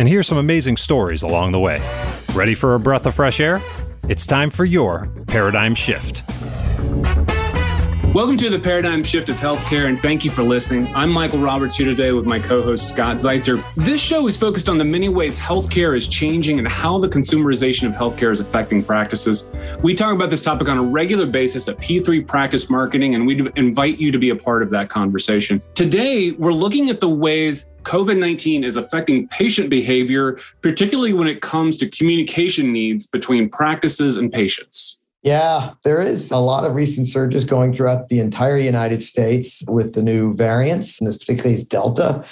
and hear some amazing stories along the way. Ready for a breath of fresh air? It's time for your paradigm shift. Welcome to the paradigm shift of healthcare, and thank you for listening. I'm Michael Roberts here today with my co host Scott Zeitzer. This show is focused on the many ways healthcare is changing and how the consumerization of healthcare is affecting practices. We talk about this topic on a regular basis at P3 Practice Marketing, and we invite you to be a part of that conversation. Today, we're looking at the ways COVID 19 is affecting patient behavior, particularly when it comes to communication needs between practices and patients. Yeah, there is a lot of recent surges going throughout the entire United States with the new variants, and this particularly is Delta.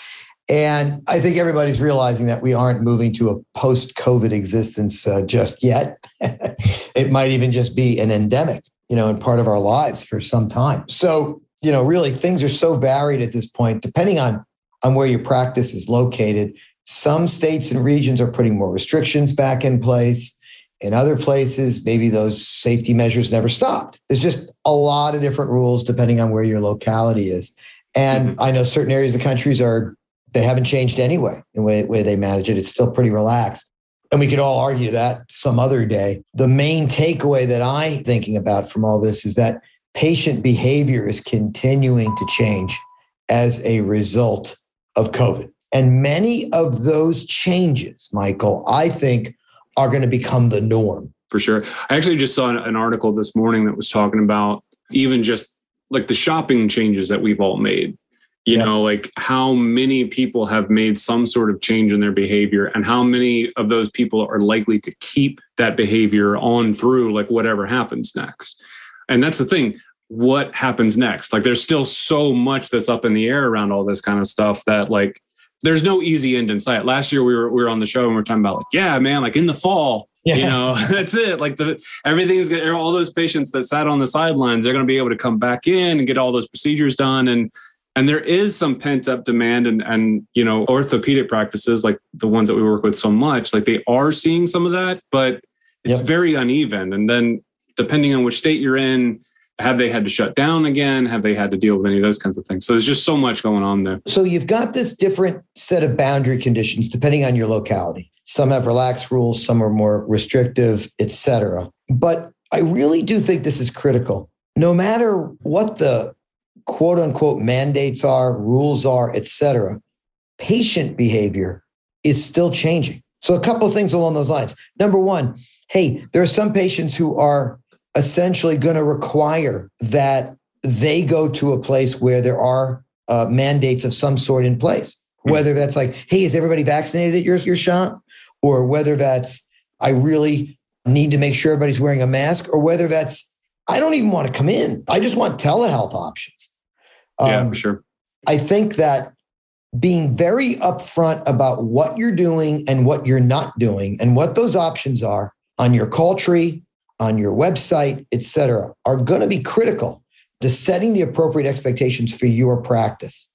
And I think everybody's realizing that we aren't moving to a post COVID existence uh, just yet. it might even just be an endemic, you know, and part of our lives for some time. So, you know, really things are so varied at this point, depending on, on where your practice is located. Some states and regions are putting more restrictions back in place. In other places, maybe those safety measures never stopped. There's just a lot of different rules depending on where your locality is. And mm-hmm. I know certain areas of the countries are, they haven't changed anyway in the way, way they manage it. It's still pretty relaxed. And we could all argue that some other day. The main takeaway that I'm thinking about from all this is that patient behavior is continuing to change as a result of COVID. And many of those changes, Michael, I think are going to become the norm. For sure. I actually just saw an article this morning that was talking about even just like the shopping changes that we've all made. You yep. know, like how many people have made some sort of change in their behavior and how many of those people are likely to keep that behavior on through like whatever happens next. And that's the thing what happens next like there's still so much that's up in the air around all this kind of stuff that like there's no easy end in sight. Last year we were we were on the show and we are talking about like, yeah, man, like in the fall, yeah. you know, that's it. Like the everything's gonna all those patients that sat on the sidelines, they're gonna be able to come back in and get all those procedures done. And and there is some pent up demand and and you know, orthopedic practices like the ones that we work with so much, like they are seeing some of that, but it's yep. very uneven. And then depending on which state you're in, have they had to shut down again? Have they had to deal with any of those kinds of things? So there's just so much going on there. So you've got this different set of boundary conditions depending on your locality. Some have relaxed rules, some are more restrictive, etc. But I really do think this is critical. No matter what the quote unquote mandates are, rules are, etc., patient behavior is still changing. So a couple of things along those lines. Number one, hey, there are some patients who are essentially going to require that they go to a place where there are uh, mandates of some sort in place. Mm-hmm. Whether that's like, hey, is everybody vaccinated at your, your shop? Or whether that's, I really need to make sure everybody's wearing a mask, or whether that's, I don't even want to come in. I just want telehealth options. Um, yeah, for sure. I think that being very upfront about what you're doing and what you're not doing and what those options are on your call tree, on your website, et cetera, are going to be critical to setting the appropriate expectations for your practice.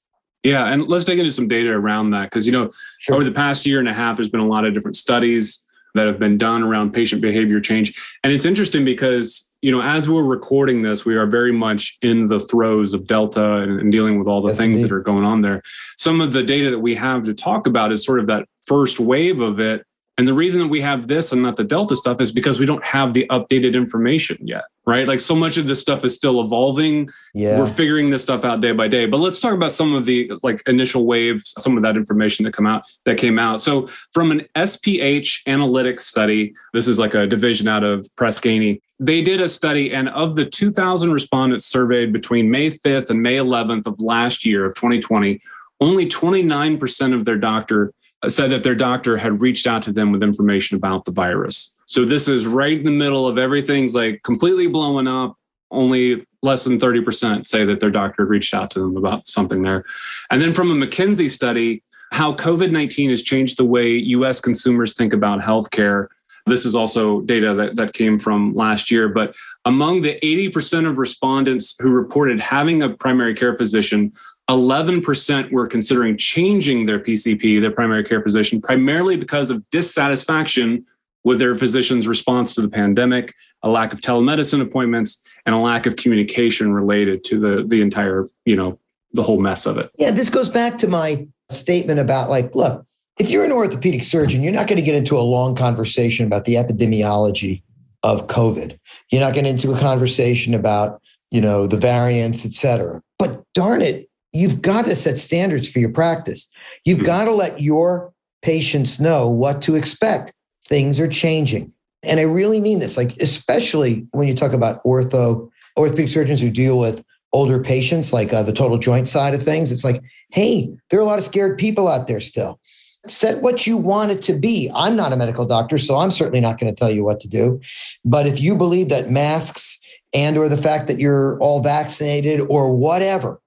Yeah, and let's dig into some data around that because you know sure. over the past year and a half, there's been a lot of different studies that have been done around patient behavior change, and it's interesting because you know as we're recording this, we are very much in the throes of Delta and, and dealing with all the things indeed. that are going on there. Some of the data that we have to talk about is sort of that first wave of it and the reason that we have this and not the Delta stuff is because we don't have the updated information yet, right? Like so much of this stuff is still evolving. Yeah. We're figuring this stuff out day by day. But let's talk about some of the like initial waves, some of that information that come out that came out. So from an SPH analytics study, this is like a division out of Press Ganey. They did a study, and of the 2,000 respondents surveyed between May 5th and May 11th of last year of 2020, only 29% of their doctor said that their doctor had reached out to them with information about the virus. So this is right in the middle of everything's like completely blowing up. Only less than 30% say that their doctor reached out to them about something there. And then from a McKinsey study, how COVID 19 has changed the way US consumers think about healthcare. This is also data that, that came from last year. But among the 80% of respondents who reported having a primary care physician, 11% were considering changing their PCP, their primary care physician, primarily because of dissatisfaction with their physician's response to the pandemic, a lack of telemedicine appointments, and a lack of communication related to the, the entire, you know, the whole mess of it. Yeah, this goes back to my statement about like, look, if you're an orthopedic surgeon, you're not going to get into a long conversation about the epidemiology of COVID. You're not getting into a conversation about, you know, the variants, et cetera. But darn it, you've got to set standards for your practice. You've mm-hmm. got to let your patients know what to expect. Things are changing. And I really mean this, like, especially when you talk about ortho, orthopedic surgeons who deal with older patients, like uh, the total joint side of things. It's like, hey, there are a lot of scared people out there still. Set what you want it to be. I'm not a medical doctor, so I'm certainly not going to tell you what to do. But if you believe that masks and or the fact that you're all vaccinated or whatever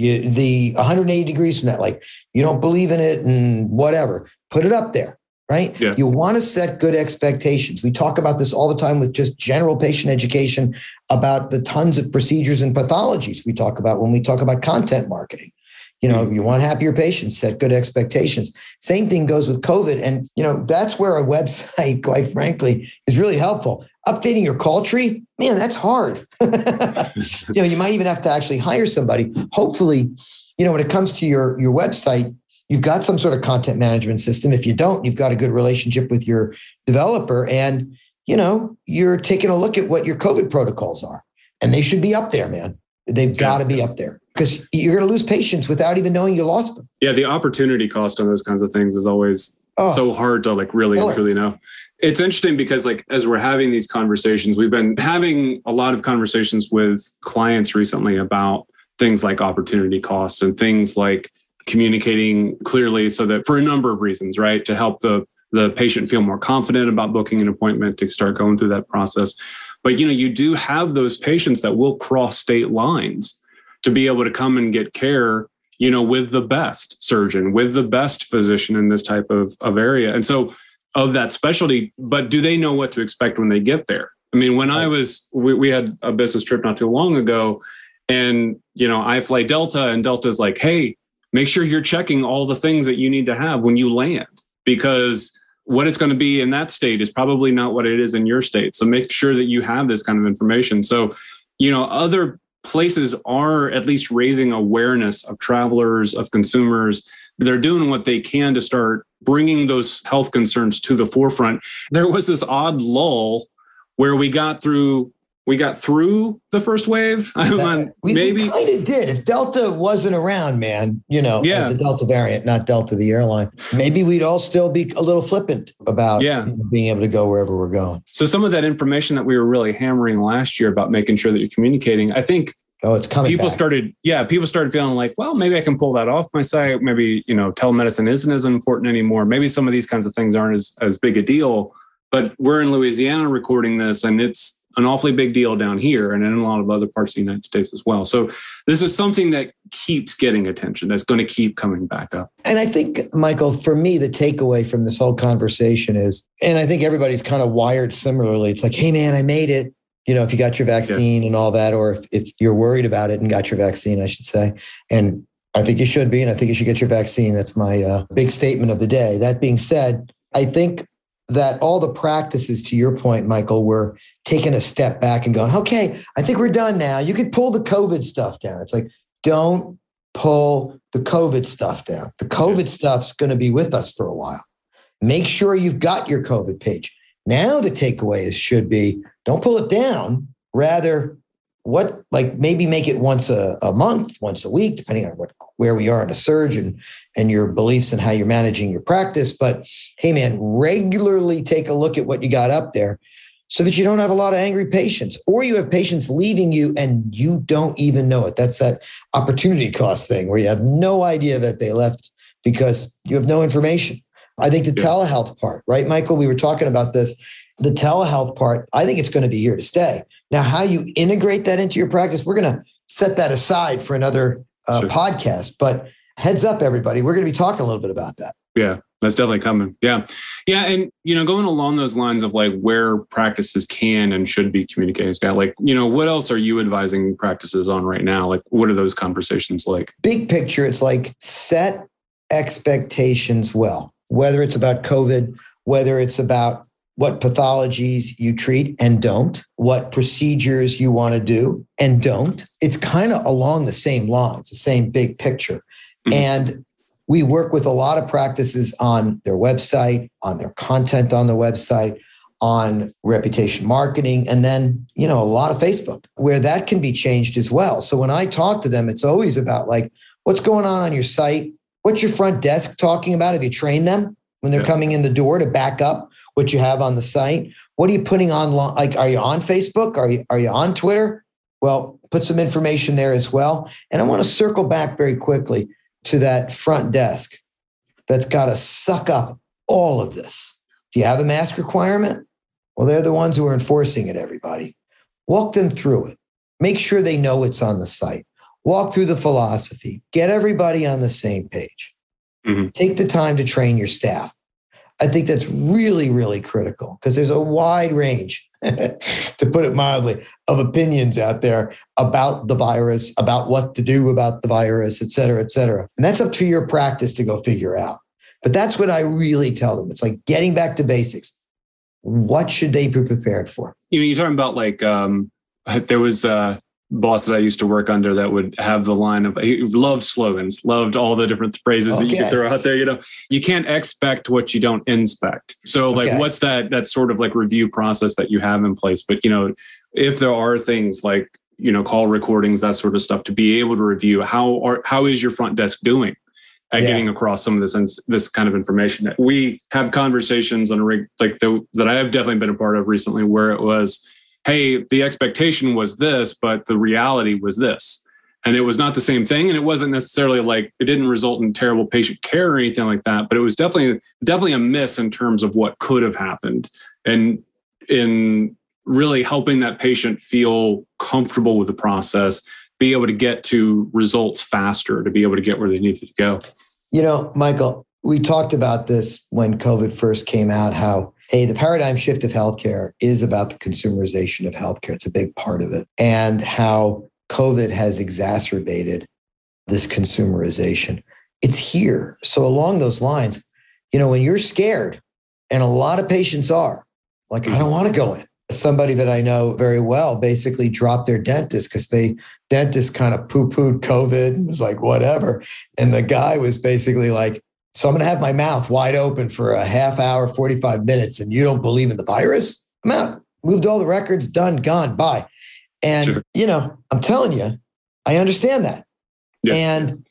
you, the 180 degrees from that, like you don't believe in it and whatever, put it up there, right? Yeah. You want to set good expectations. We talk about this all the time with just general patient education about the tons of procedures and pathologies we talk about when we talk about content marketing. You know, mm-hmm. you want happier patients, set good expectations. Same thing goes with COVID. And, you know, that's where a website, quite frankly, is really helpful updating your call tree, man, that's hard. you know, you might even have to actually hire somebody. Hopefully, you know, when it comes to your your website, you've got some sort of content management system. If you don't, you've got a good relationship with your developer and, you know, you're taking a look at what your COVID protocols are. And they should be up there, man. They've got to be up there because you're going to lose patients without even knowing you lost them. Yeah, the opportunity cost on those kinds of things is always oh, so hard to like really and truly know. It's interesting because like as we're having these conversations, we've been having a lot of conversations with clients recently about things like opportunity cost and things like communicating clearly so that for a number of reasons, right? To help the the patient feel more confident about booking an appointment to start going through that process. But you know, you do have those patients that will cross state lines to be able to come and get care you know with the best surgeon with the best physician in this type of, of area and so of that specialty, but do they know what to expect when they get there? I mean, when I was, we, we had a business trip not too long ago, and you know, I fly Delta, and Delta's like, hey, make sure you're checking all the things that you need to have when you land, because what it's going to be in that state is probably not what it is in your state. So make sure that you have this kind of information. So, you know, other places are at least raising awareness of travelers, of consumers. They're doing what they can to start bringing those health concerns to the forefront. There was this odd lull where we got through we got through the first wave. we, maybe kind of did. If Delta wasn't around, man, you know, yeah. the Delta variant, not Delta the airline, maybe we'd all still be a little flippant about yeah. being able to go wherever we're going. So some of that information that we were really hammering last year about making sure that you're communicating, I think Oh, it's coming. People back. started, yeah, people started feeling like, well, maybe I can pull that off my site. Maybe, you know, telemedicine isn't as important anymore. Maybe some of these kinds of things aren't as, as big a deal. But we're in Louisiana recording this, and it's an awfully big deal down here and in a lot of other parts of the United States as well. So this is something that keeps getting attention, that's going to keep coming back up. And I think, Michael, for me, the takeaway from this whole conversation is, and I think everybody's kind of wired similarly. It's like, hey, man, I made it you know, if you got your vaccine yeah. and all that, or if, if you're worried about it and got your vaccine, I should say. And I think you should be, and I think you should get your vaccine. That's my uh, big statement of the day. That being said, I think that all the practices, to your point, Michael, were taking a step back and going, okay, I think we're done now. You could pull the COVID stuff down. It's like, don't pull the COVID stuff down. The COVID stuff's going to be with us for a while. Make sure you've got your COVID page. Now the takeaway is should be don't pull it down. Rather, what like maybe make it once a, a month, once a week, depending on what where we are in a surge and and your beliefs and how you're managing your practice. But hey man, regularly take a look at what you got up there so that you don't have a lot of angry patients or you have patients leaving you and you don't even know it. That's that opportunity cost thing where you have no idea that they left because you have no information. I think the yeah. telehealth part, right, Michael? We were talking about this the telehealth part, I think it's going to be here to stay. Now, how you integrate that into your practice, we're going to set that aside for another uh, sure. podcast. But heads up, everybody. We're going to be talking a little bit about that. Yeah, that's definitely coming. Yeah. Yeah. And, you know, going along those lines of like where practices can and should be communicating, Scott, like, you know, what else are you advising practices on right now? Like, what are those conversations like? Big picture, it's like set expectations well, whether it's about COVID, whether it's about what pathologies you treat and don't, what procedures you want to do and don't. It's kind of along the same lines, the same big picture. Mm-hmm. And we work with a lot of practices on their website, on their content on the website, on reputation marketing, and then, you know, a lot of Facebook where that can be changed as well. So when I talk to them, it's always about like, what's going on on your site? What's your front desk talking about? Have you trained them when they're yeah. coming in the door to back up what you have on the site? What are you putting on? Like, are you on Facebook? Are you, are you on Twitter? Well, put some information there as well. And I want to circle back very quickly to that front desk that's got to suck up all of this. Do you have a mask requirement? Well, they're the ones who are enforcing it, everybody. Walk them through it. Make sure they know it's on the site. Walk through the philosophy. Get everybody on the same page. Mm-hmm. Take the time to train your staff. I think that's really, really critical because there's a wide range, to put it mildly, of opinions out there about the virus, about what to do about the virus, et cetera, et cetera. And that's up to your practice to go figure out. But that's what I really tell them. It's like getting back to basics. What should they be prepared for? You know, you're talking about like um, there was uh, boss that I used to work under that would have the line of he loved slogans, loved all the different phrases okay. that you could throw out there. You know, you can't expect what you don't inspect. So like okay. what's that that sort of like review process that you have in place? But you know, if there are things like, you know, call recordings, that sort of stuff to be able to review how are how is your front desk doing? At yeah. getting across some of this this kind of information, we have conversations on a rig like the, that I have definitely been a part of recently, where it was, hey, the expectation was this, but the reality was this. And it was not the same thing. And it wasn't necessarily like it didn't result in terrible patient care or anything like that, but it was definitely definitely a miss in terms of what could have happened. And in really helping that patient feel comfortable with the process, be able to get to results faster, to be able to get where they needed to go. You know, Michael, we talked about this when COVID first came out, how hey, the paradigm shift of healthcare is about the consumerization of healthcare. It's a big part of it. And how COVID has exacerbated this consumerization. It's here. So, along those lines, you know, when you're scared, and a lot of patients are, like, I don't want to go in. Somebody that I know very well basically dropped their dentist because they dentist kind of poo-pooed COVID and was like, whatever. And the guy was basically like, so I'm going to have my mouth wide open for a half hour, 45 minutes, and you don't believe in the virus? I'm out. Moved all the records, done, gone, bye. And, sure. you know, I'm telling you, I understand that. Yeah. And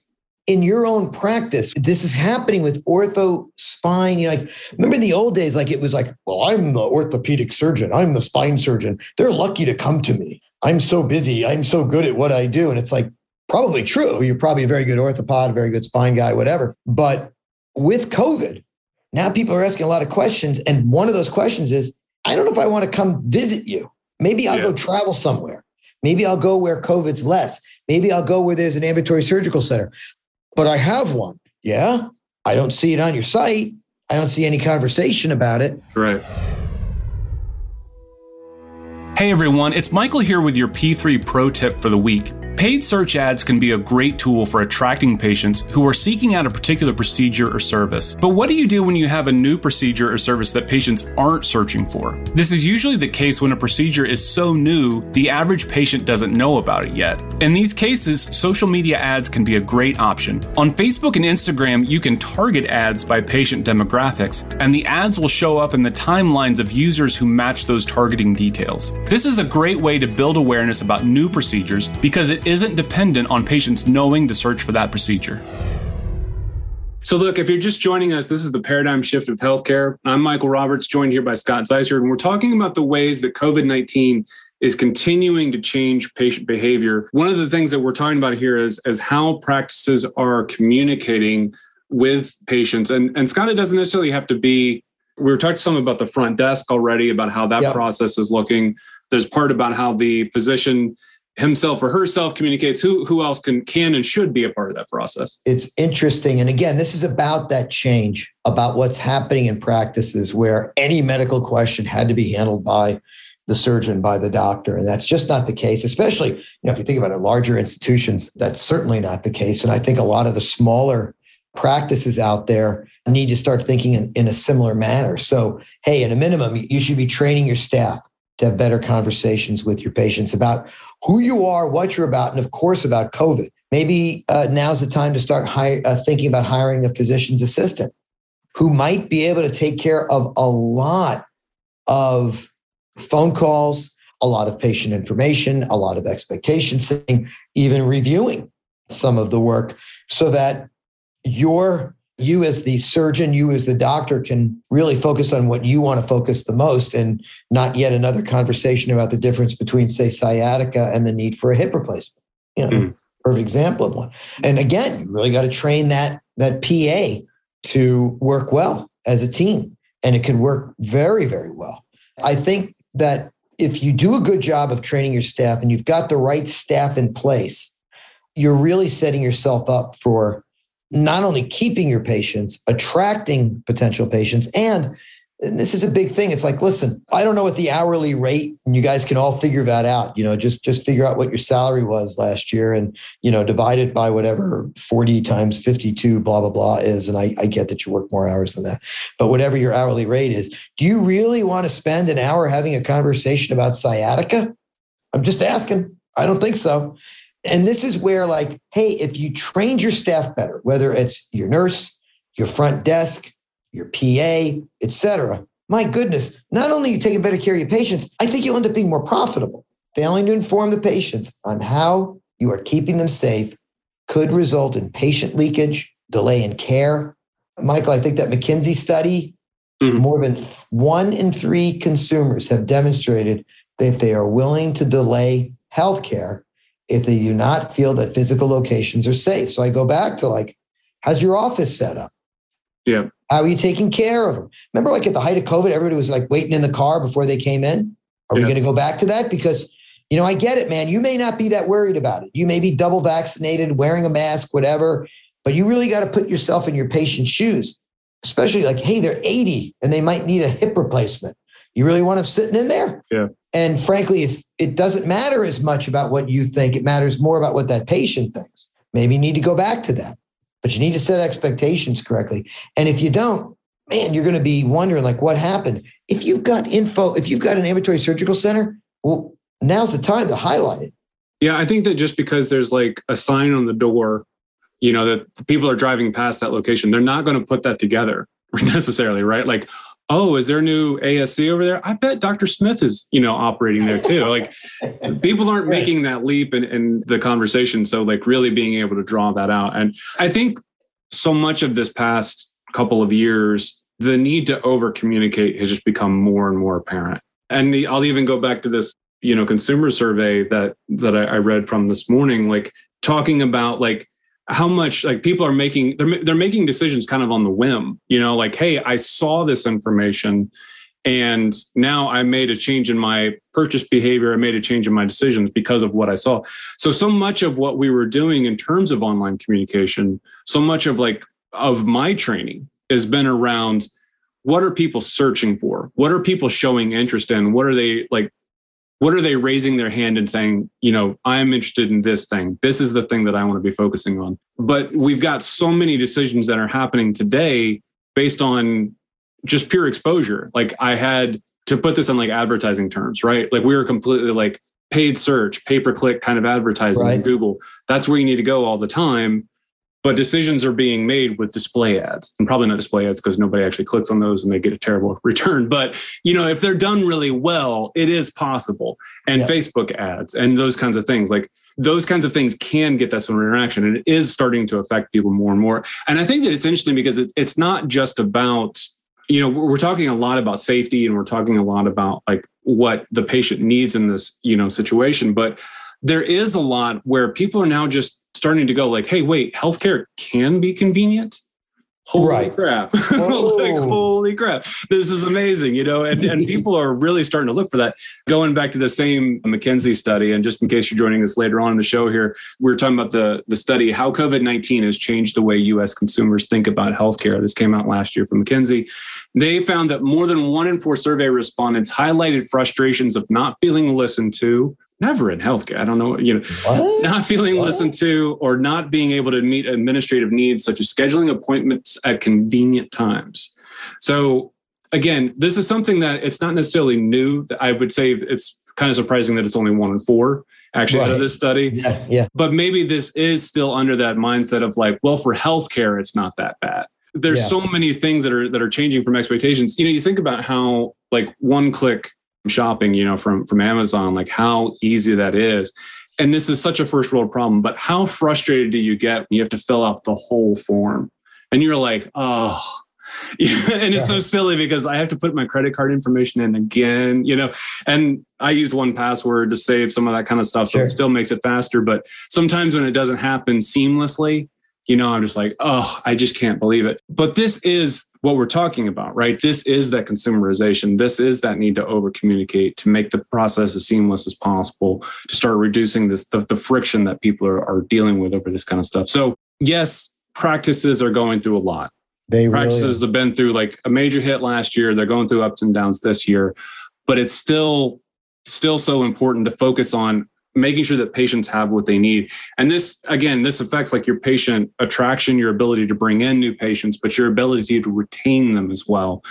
in your own practice, this is happening with ortho spine. You know, like remember in the old days, like it was like, well, I'm the orthopedic surgeon, I'm the spine surgeon. They're lucky to come to me. I'm so busy, I'm so good at what I do. And it's like probably true. You're probably a very good orthopod, very good spine guy, whatever. But with COVID, now people are asking a lot of questions. And one of those questions is, I don't know if I want to come visit you. Maybe I'll yeah. go travel somewhere. Maybe I'll go where COVID's less. Maybe I'll go where there's an ambulatory surgical center. But I have one. Yeah. I don't see it on your site. I don't see any conversation about it. Right. Hey everyone, it's Michael here with your P3 Pro tip for the week. Paid search ads can be a great tool for attracting patients who are seeking out a particular procedure or service. But what do you do when you have a new procedure or service that patients aren't searching for? This is usually the case when a procedure is so new, the average patient doesn't know about it yet. In these cases, social media ads can be a great option. On Facebook and Instagram, you can target ads by patient demographics, and the ads will show up in the timelines of users who match those targeting details. This is a great way to build awareness about new procedures because it isn't dependent on patients knowing to search for that procedure. So, look, if you're just joining us, this is the paradigm shift of healthcare. I'm Michael Roberts, joined here by Scott Zeitzer, and we're talking about the ways that COVID 19 is continuing to change patient behavior. One of the things that we're talking about here is, is how practices are communicating with patients. And, and Scott, it doesn't necessarily have to be, we were talking some about the front desk already, about how that yep. process is looking. There's part about how the physician himself or herself communicates who who else can can and should be a part of that process. It's interesting. And again this is about that change about what's happening in practices where any medical question had to be handled by the surgeon by the doctor. And that's just not the case especially you know if you think about it larger institutions that's certainly not the case. And i think a lot of the smaller practices out there need to start thinking in, in a similar manner. So hey at a minimum you should be training your staff to have better conversations with your patients about who you are, what you're about, and of course about COVID. Maybe uh, now's the time to start uh, thinking about hiring a physician's assistant who might be able to take care of a lot of phone calls, a lot of patient information, a lot of expectation setting, even reviewing some of the work so that your you as the surgeon, you as the doctor can really focus on what you want to focus the most and not yet another conversation about the difference between, say, sciatica and the need for a hip replacement. You know, mm. perfect example of one. And again, you really got to train that that PA to work well as a team. And it can work very, very well. I think that if you do a good job of training your staff and you've got the right staff in place, you're really setting yourself up for not only keeping your patients, attracting potential patients, and, and this is a big thing. It's like, listen, I don't know what the hourly rate, and you guys can all figure that out. You know, just just figure out what your salary was last year, and you know, divide it by whatever forty times fifty-two, blah blah blah is. And I, I get that you work more hours than that, but whatever your hourly rate is, do you really want to spend an hour having a conversation about sciatica? I'm just asking. I don't think so. And this is where, like, hey, if you trained your staff better, whether it's your nurse, your front desk, your PA, et cetera, my goodness, not only you taking better care of your patients, I think you'll end up being more profitable. Failing to inform the patients on how you are keeping them safe could result in patient leakage, delay in care. Michael, I think that McKinsey study, mm-hmm. more than one in three consumers have demonstrated that they are willing to delay healthcare if they do not feel that physical locations are safe. So I go back to like, how's your office set up? Yeah. How are you taking care of them? Remember, like at the height of COVID, everybody was like waiting in the car before they came in. Are yeah. we going to go back to that? Because, you know, I get it, man. You may not be that worried about it. You may be double vaccinated, wearing a mask, whatever, but you really got to put yourself in your patient's shoes, especially like, hey, they're 80 and they might need a hip replacement. You really want them sitting in there? Yeah. And frankly, if it doesn't matter as much about what you think, it matters more about what that patient thinks. Maybe you need to go back to that, but you need to set expectations correctly. And if you don't, man, you're going to be wondering like what happened. If you've got info, if you've got an ambulatory surgical center, well, now's the time to highlight it. Yeah, I think that just because there's like a sign on the door, you know, that people are driving past that location, they're not going to put that together necessarily, right? Like, oh, is there a new ASC over there? I bet Dr. Smith is, you know, operating there too. like people aren't right. making that leap in, in the conversation. So like really being able to draw that out. And I think so much of this past couple of years, the need to over communicate has just become more and more apparent. And the, I'll even go back to this, you know, consumer survey that that I, I read from this morning, like talking about like how much like people are making they're they're making decisions kind of on the whim you know like hey i saw this information and now i made a change in my purchase behavior. I made a change in my decisions because of what i saw. So so much of what we were doing in terms of online communication so much of like of my training has been around what are people searching for? What are people showing interest in? What are they like what are they raising their hand and saying you know i'm interested in this thing. This is the thing that i want to be focusing on. But we've got so many decisions that are happening today based on just pure exposure. Like i had to put this in like advertising terms right? Like we were completely like paid search pay per click kind of advertising right. google. That's where you need to go all the time but decisions are being made with display ads and probably not display ads because nobody actually clicks on those and they get a terrible return but you know if they're done really well it is possible and yeah. facebook ads and those kinds of things like those kinds of things can get that sort of interaction and it is starting to affect people more and more and i think that it's interesting because it's it's not just about you know we're talking a lot about safety and we're talking a lot about like what the patient needs in this you know situation but there is a lot where people are now just starting to go like, hey, wait, healthcare can be convenient. Holy right. crap. like, holy holy crap, this is amazing, you know, and, and people are really starting to look for that. Going back to the same McKinsey study, and just in case you're joining us later on in the show here, we are talking about the, the study, how COVID-19 has changed the way US consumers think about healthcare. This came out last year from McKinsey. They found that more than one in four survey respondents highlighted frustrations of not feeling listened to, never in healthcare. I don't know, you know, what? not feeling what? listened to or not being able to meet administrative needs such as scheduling appointments at convenient times. So again, this is something that it's not necessarily new. I would say it's kind of surprising that it's only one in four actually right. out of this study. Yeah, yeah. But maybe this is still under that mindset of like, well, for healthcare, it's not that bad. There's yeah. so many things that are that are changing from expectations. You know, you think about how like one click shopping, you know, from from Amazon, like how easy that is. And this is such a first world problem, but how frustrated do you get when you have to fill out the whole form? And you're like, oh, and it's so silly because I have to put my credit card information in again, you know, and I use 1Password to save some of that kind of stuff. So sure. it still makes it faster. But sometimes when it doesn't happen seamlessly, you know, I'm just like, oh, I just can't believe it. But this is what we're talking about, right? This is that consumerization. This is that need to over communicate to make the process as seamless as possible, to start reducing this the, the friction that people are, are dealing with over this kind of stuff. So yes, practices are going through a lot. They practices really have been through like a major hit last year. They're going through ups and downs this year, but it's still still so important to focus on making sure that patients have what they need. And this, again, this affects like your patient attraction, your ability to bring in new patients, but your ability to retain them as well.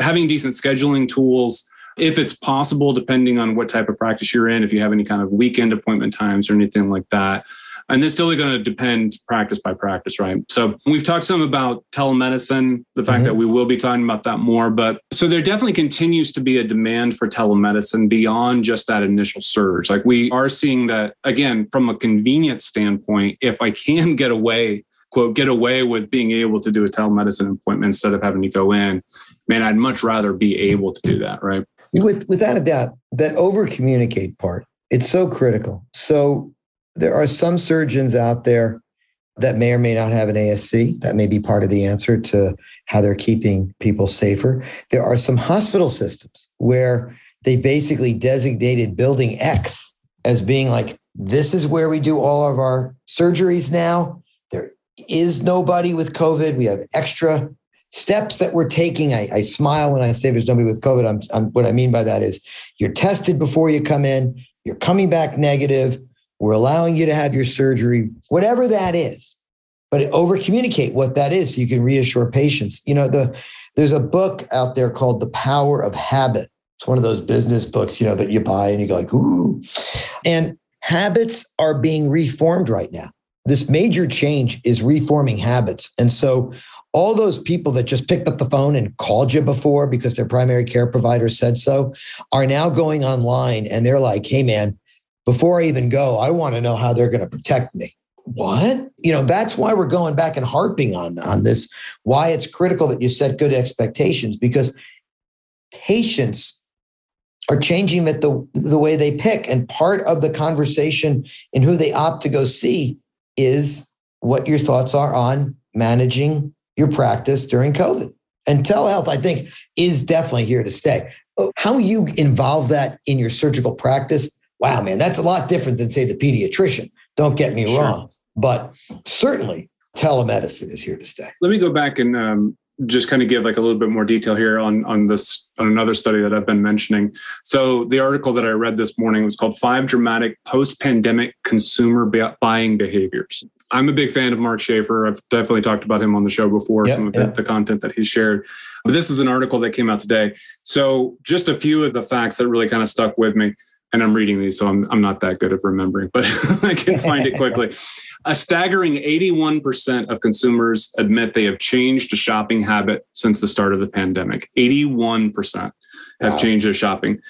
Having decent scheduling tools, if it's possible, depending on what type of practice you're in, if you have any kind of weekend appointment times or anything like that, and it's still going to depend practice by practice, right? So we've talked some about telemedicine, the fact mm-hmm. that we will be talking about that more. But so there definitely continues to be a demand for telemedicine beyond just that initial surge. Like we are seeing that again from a convenience standpoint, if I can get away, quote, get away with being able to do a telemedicine appointment instead of having to go in, man, I'd much rather be able to do that, right? With without a doubt, that over communicate part, it's so critical. So there are some surgeons out there that may or may not have an ASC. That may be part of the answer to how they're keeping people safer. There are some hospital systems where they basically designated building X as being like, this is where we do all of our surgeries now. There is nobody with COVID. We have extra steps that we're taking. I, I smile when I say there's nobody with COVID. I'm, I'm, what I mean by that is you're tested before you come in, you're coming back negative we're allowing you to have your surgery, whatever that is. But over communicate what that is so you can reassure patients. You know, the there's a book out there called The Power of Habit. It's one of those business books, you know, that you buy and you go like, ooh. And habits are being reformed right now. This major change is reforming habits. And so all those people that just picked up the phone and called you before because their primary care provider said so are now going online and they're like, hey, man, before I even go, I want to know how they're going to protect me. What? You know, that's why we're going back and harping on, on this, why it's critical that you set good expectations because patients are changing it the, the way they pick. And part of the conversation in who they opt to go see is what your thoughts are on managing your practice during COVID. And telehealth, I think, is definitely here to stay. How you involve that in your surgical practice wow, man, that's a lot different than, say, the pediatrician. Don't get me sure. wrong. But certainly telemedicine is here to stay. Let me go back and um, just kind of give like a little bit more detail here on on this on another study that I've been mentioning. So the article that I read this morning was called Five Dramatic Post-Pandemic Consumer Buying Behaviors. I'm a big fan of Mark Schaefer. I've definitely talked about him on the show before, yep, some of yep. the, the content that he shared. But this is an article that came out today. So just a few of the facts that really kind of stuck with me and I'm reading these, so I'm, I'm not that good at remembering, but I can find it quickly. A staggering 81% of consumers admit they have changed a shopping habit since the start of the pandemic. 81% have wow. changed their shopping.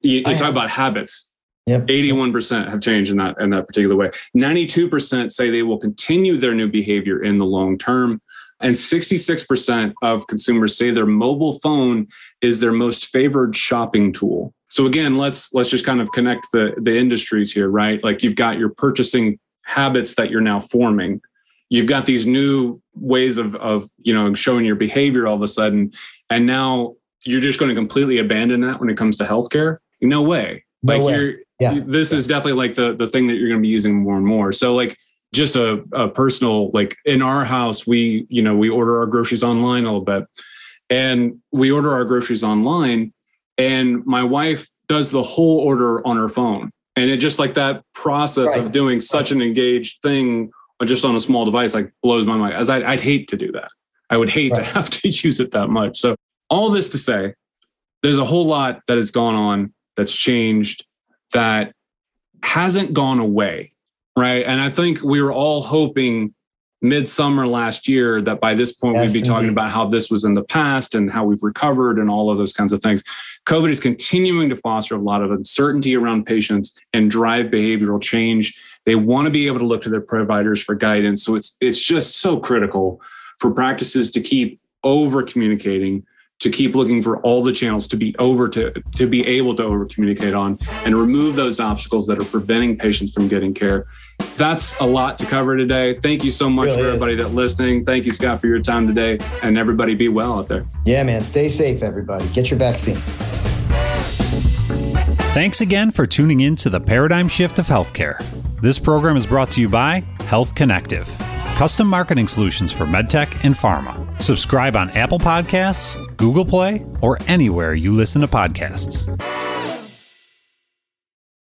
You, you talk have. about habits. Yep. 81% have changed in that in that particular way. 92% say they will continue their new behavior in the long term. And 66% of consumers say their mobile phone is their most favored shopping tool. So again, let's let's just kind of connect the the industries here, right? Like you've got your purchasing habits that you're now forming. You've got these new ways of of you know showing your behavior all of a sudden, and now you're just going to completely abandon that when it comes to healthcare? No way. No like way. you're Yeah. this is definitely like the the thing that you're going to be using more and more. So like just a, a personal like in our house we you know we order our groceries online a little bit and we order our groceries online and my wife does the whole order on her phone. And it just like that process Right. of doing such an engaged thing just on a small device like blows my mind. As I'd, I'd hate to do that. I would hate Right. to have to use it that much. So all this to say there's a whole lot that has gone on that's changed that hasn't gone away right? And i think we were all hoping midsummer last year that by this point Yes, we'd be talking about how this was in the past and how we've recovered and all of those kinds of things covid is continuing to foster a lot of uncertainty around patients and drive behavioral change. They want to be able to look to their providers for guidance. So it's it's just so critical for practices to keep over communicating to keep looking for all the channels to be over to to be able to over communicate on and remove those obstacles that are preventing patients from getting care. That's a lot to cover today. Thank you so much Really for everybody that listening. Thank you scott for your time today. And everybody be well out there. Yeah, man. Stay safe, everybody. Get your vaccine. Thanks again for tuning in to the Paradigm Shift of Healthcare. This program is brought to you by Health Connective, custom marketing solutions for medtech and pharma. Subscribe on Apple Podcasts, Google Play, or anywhere you listen to podcasts.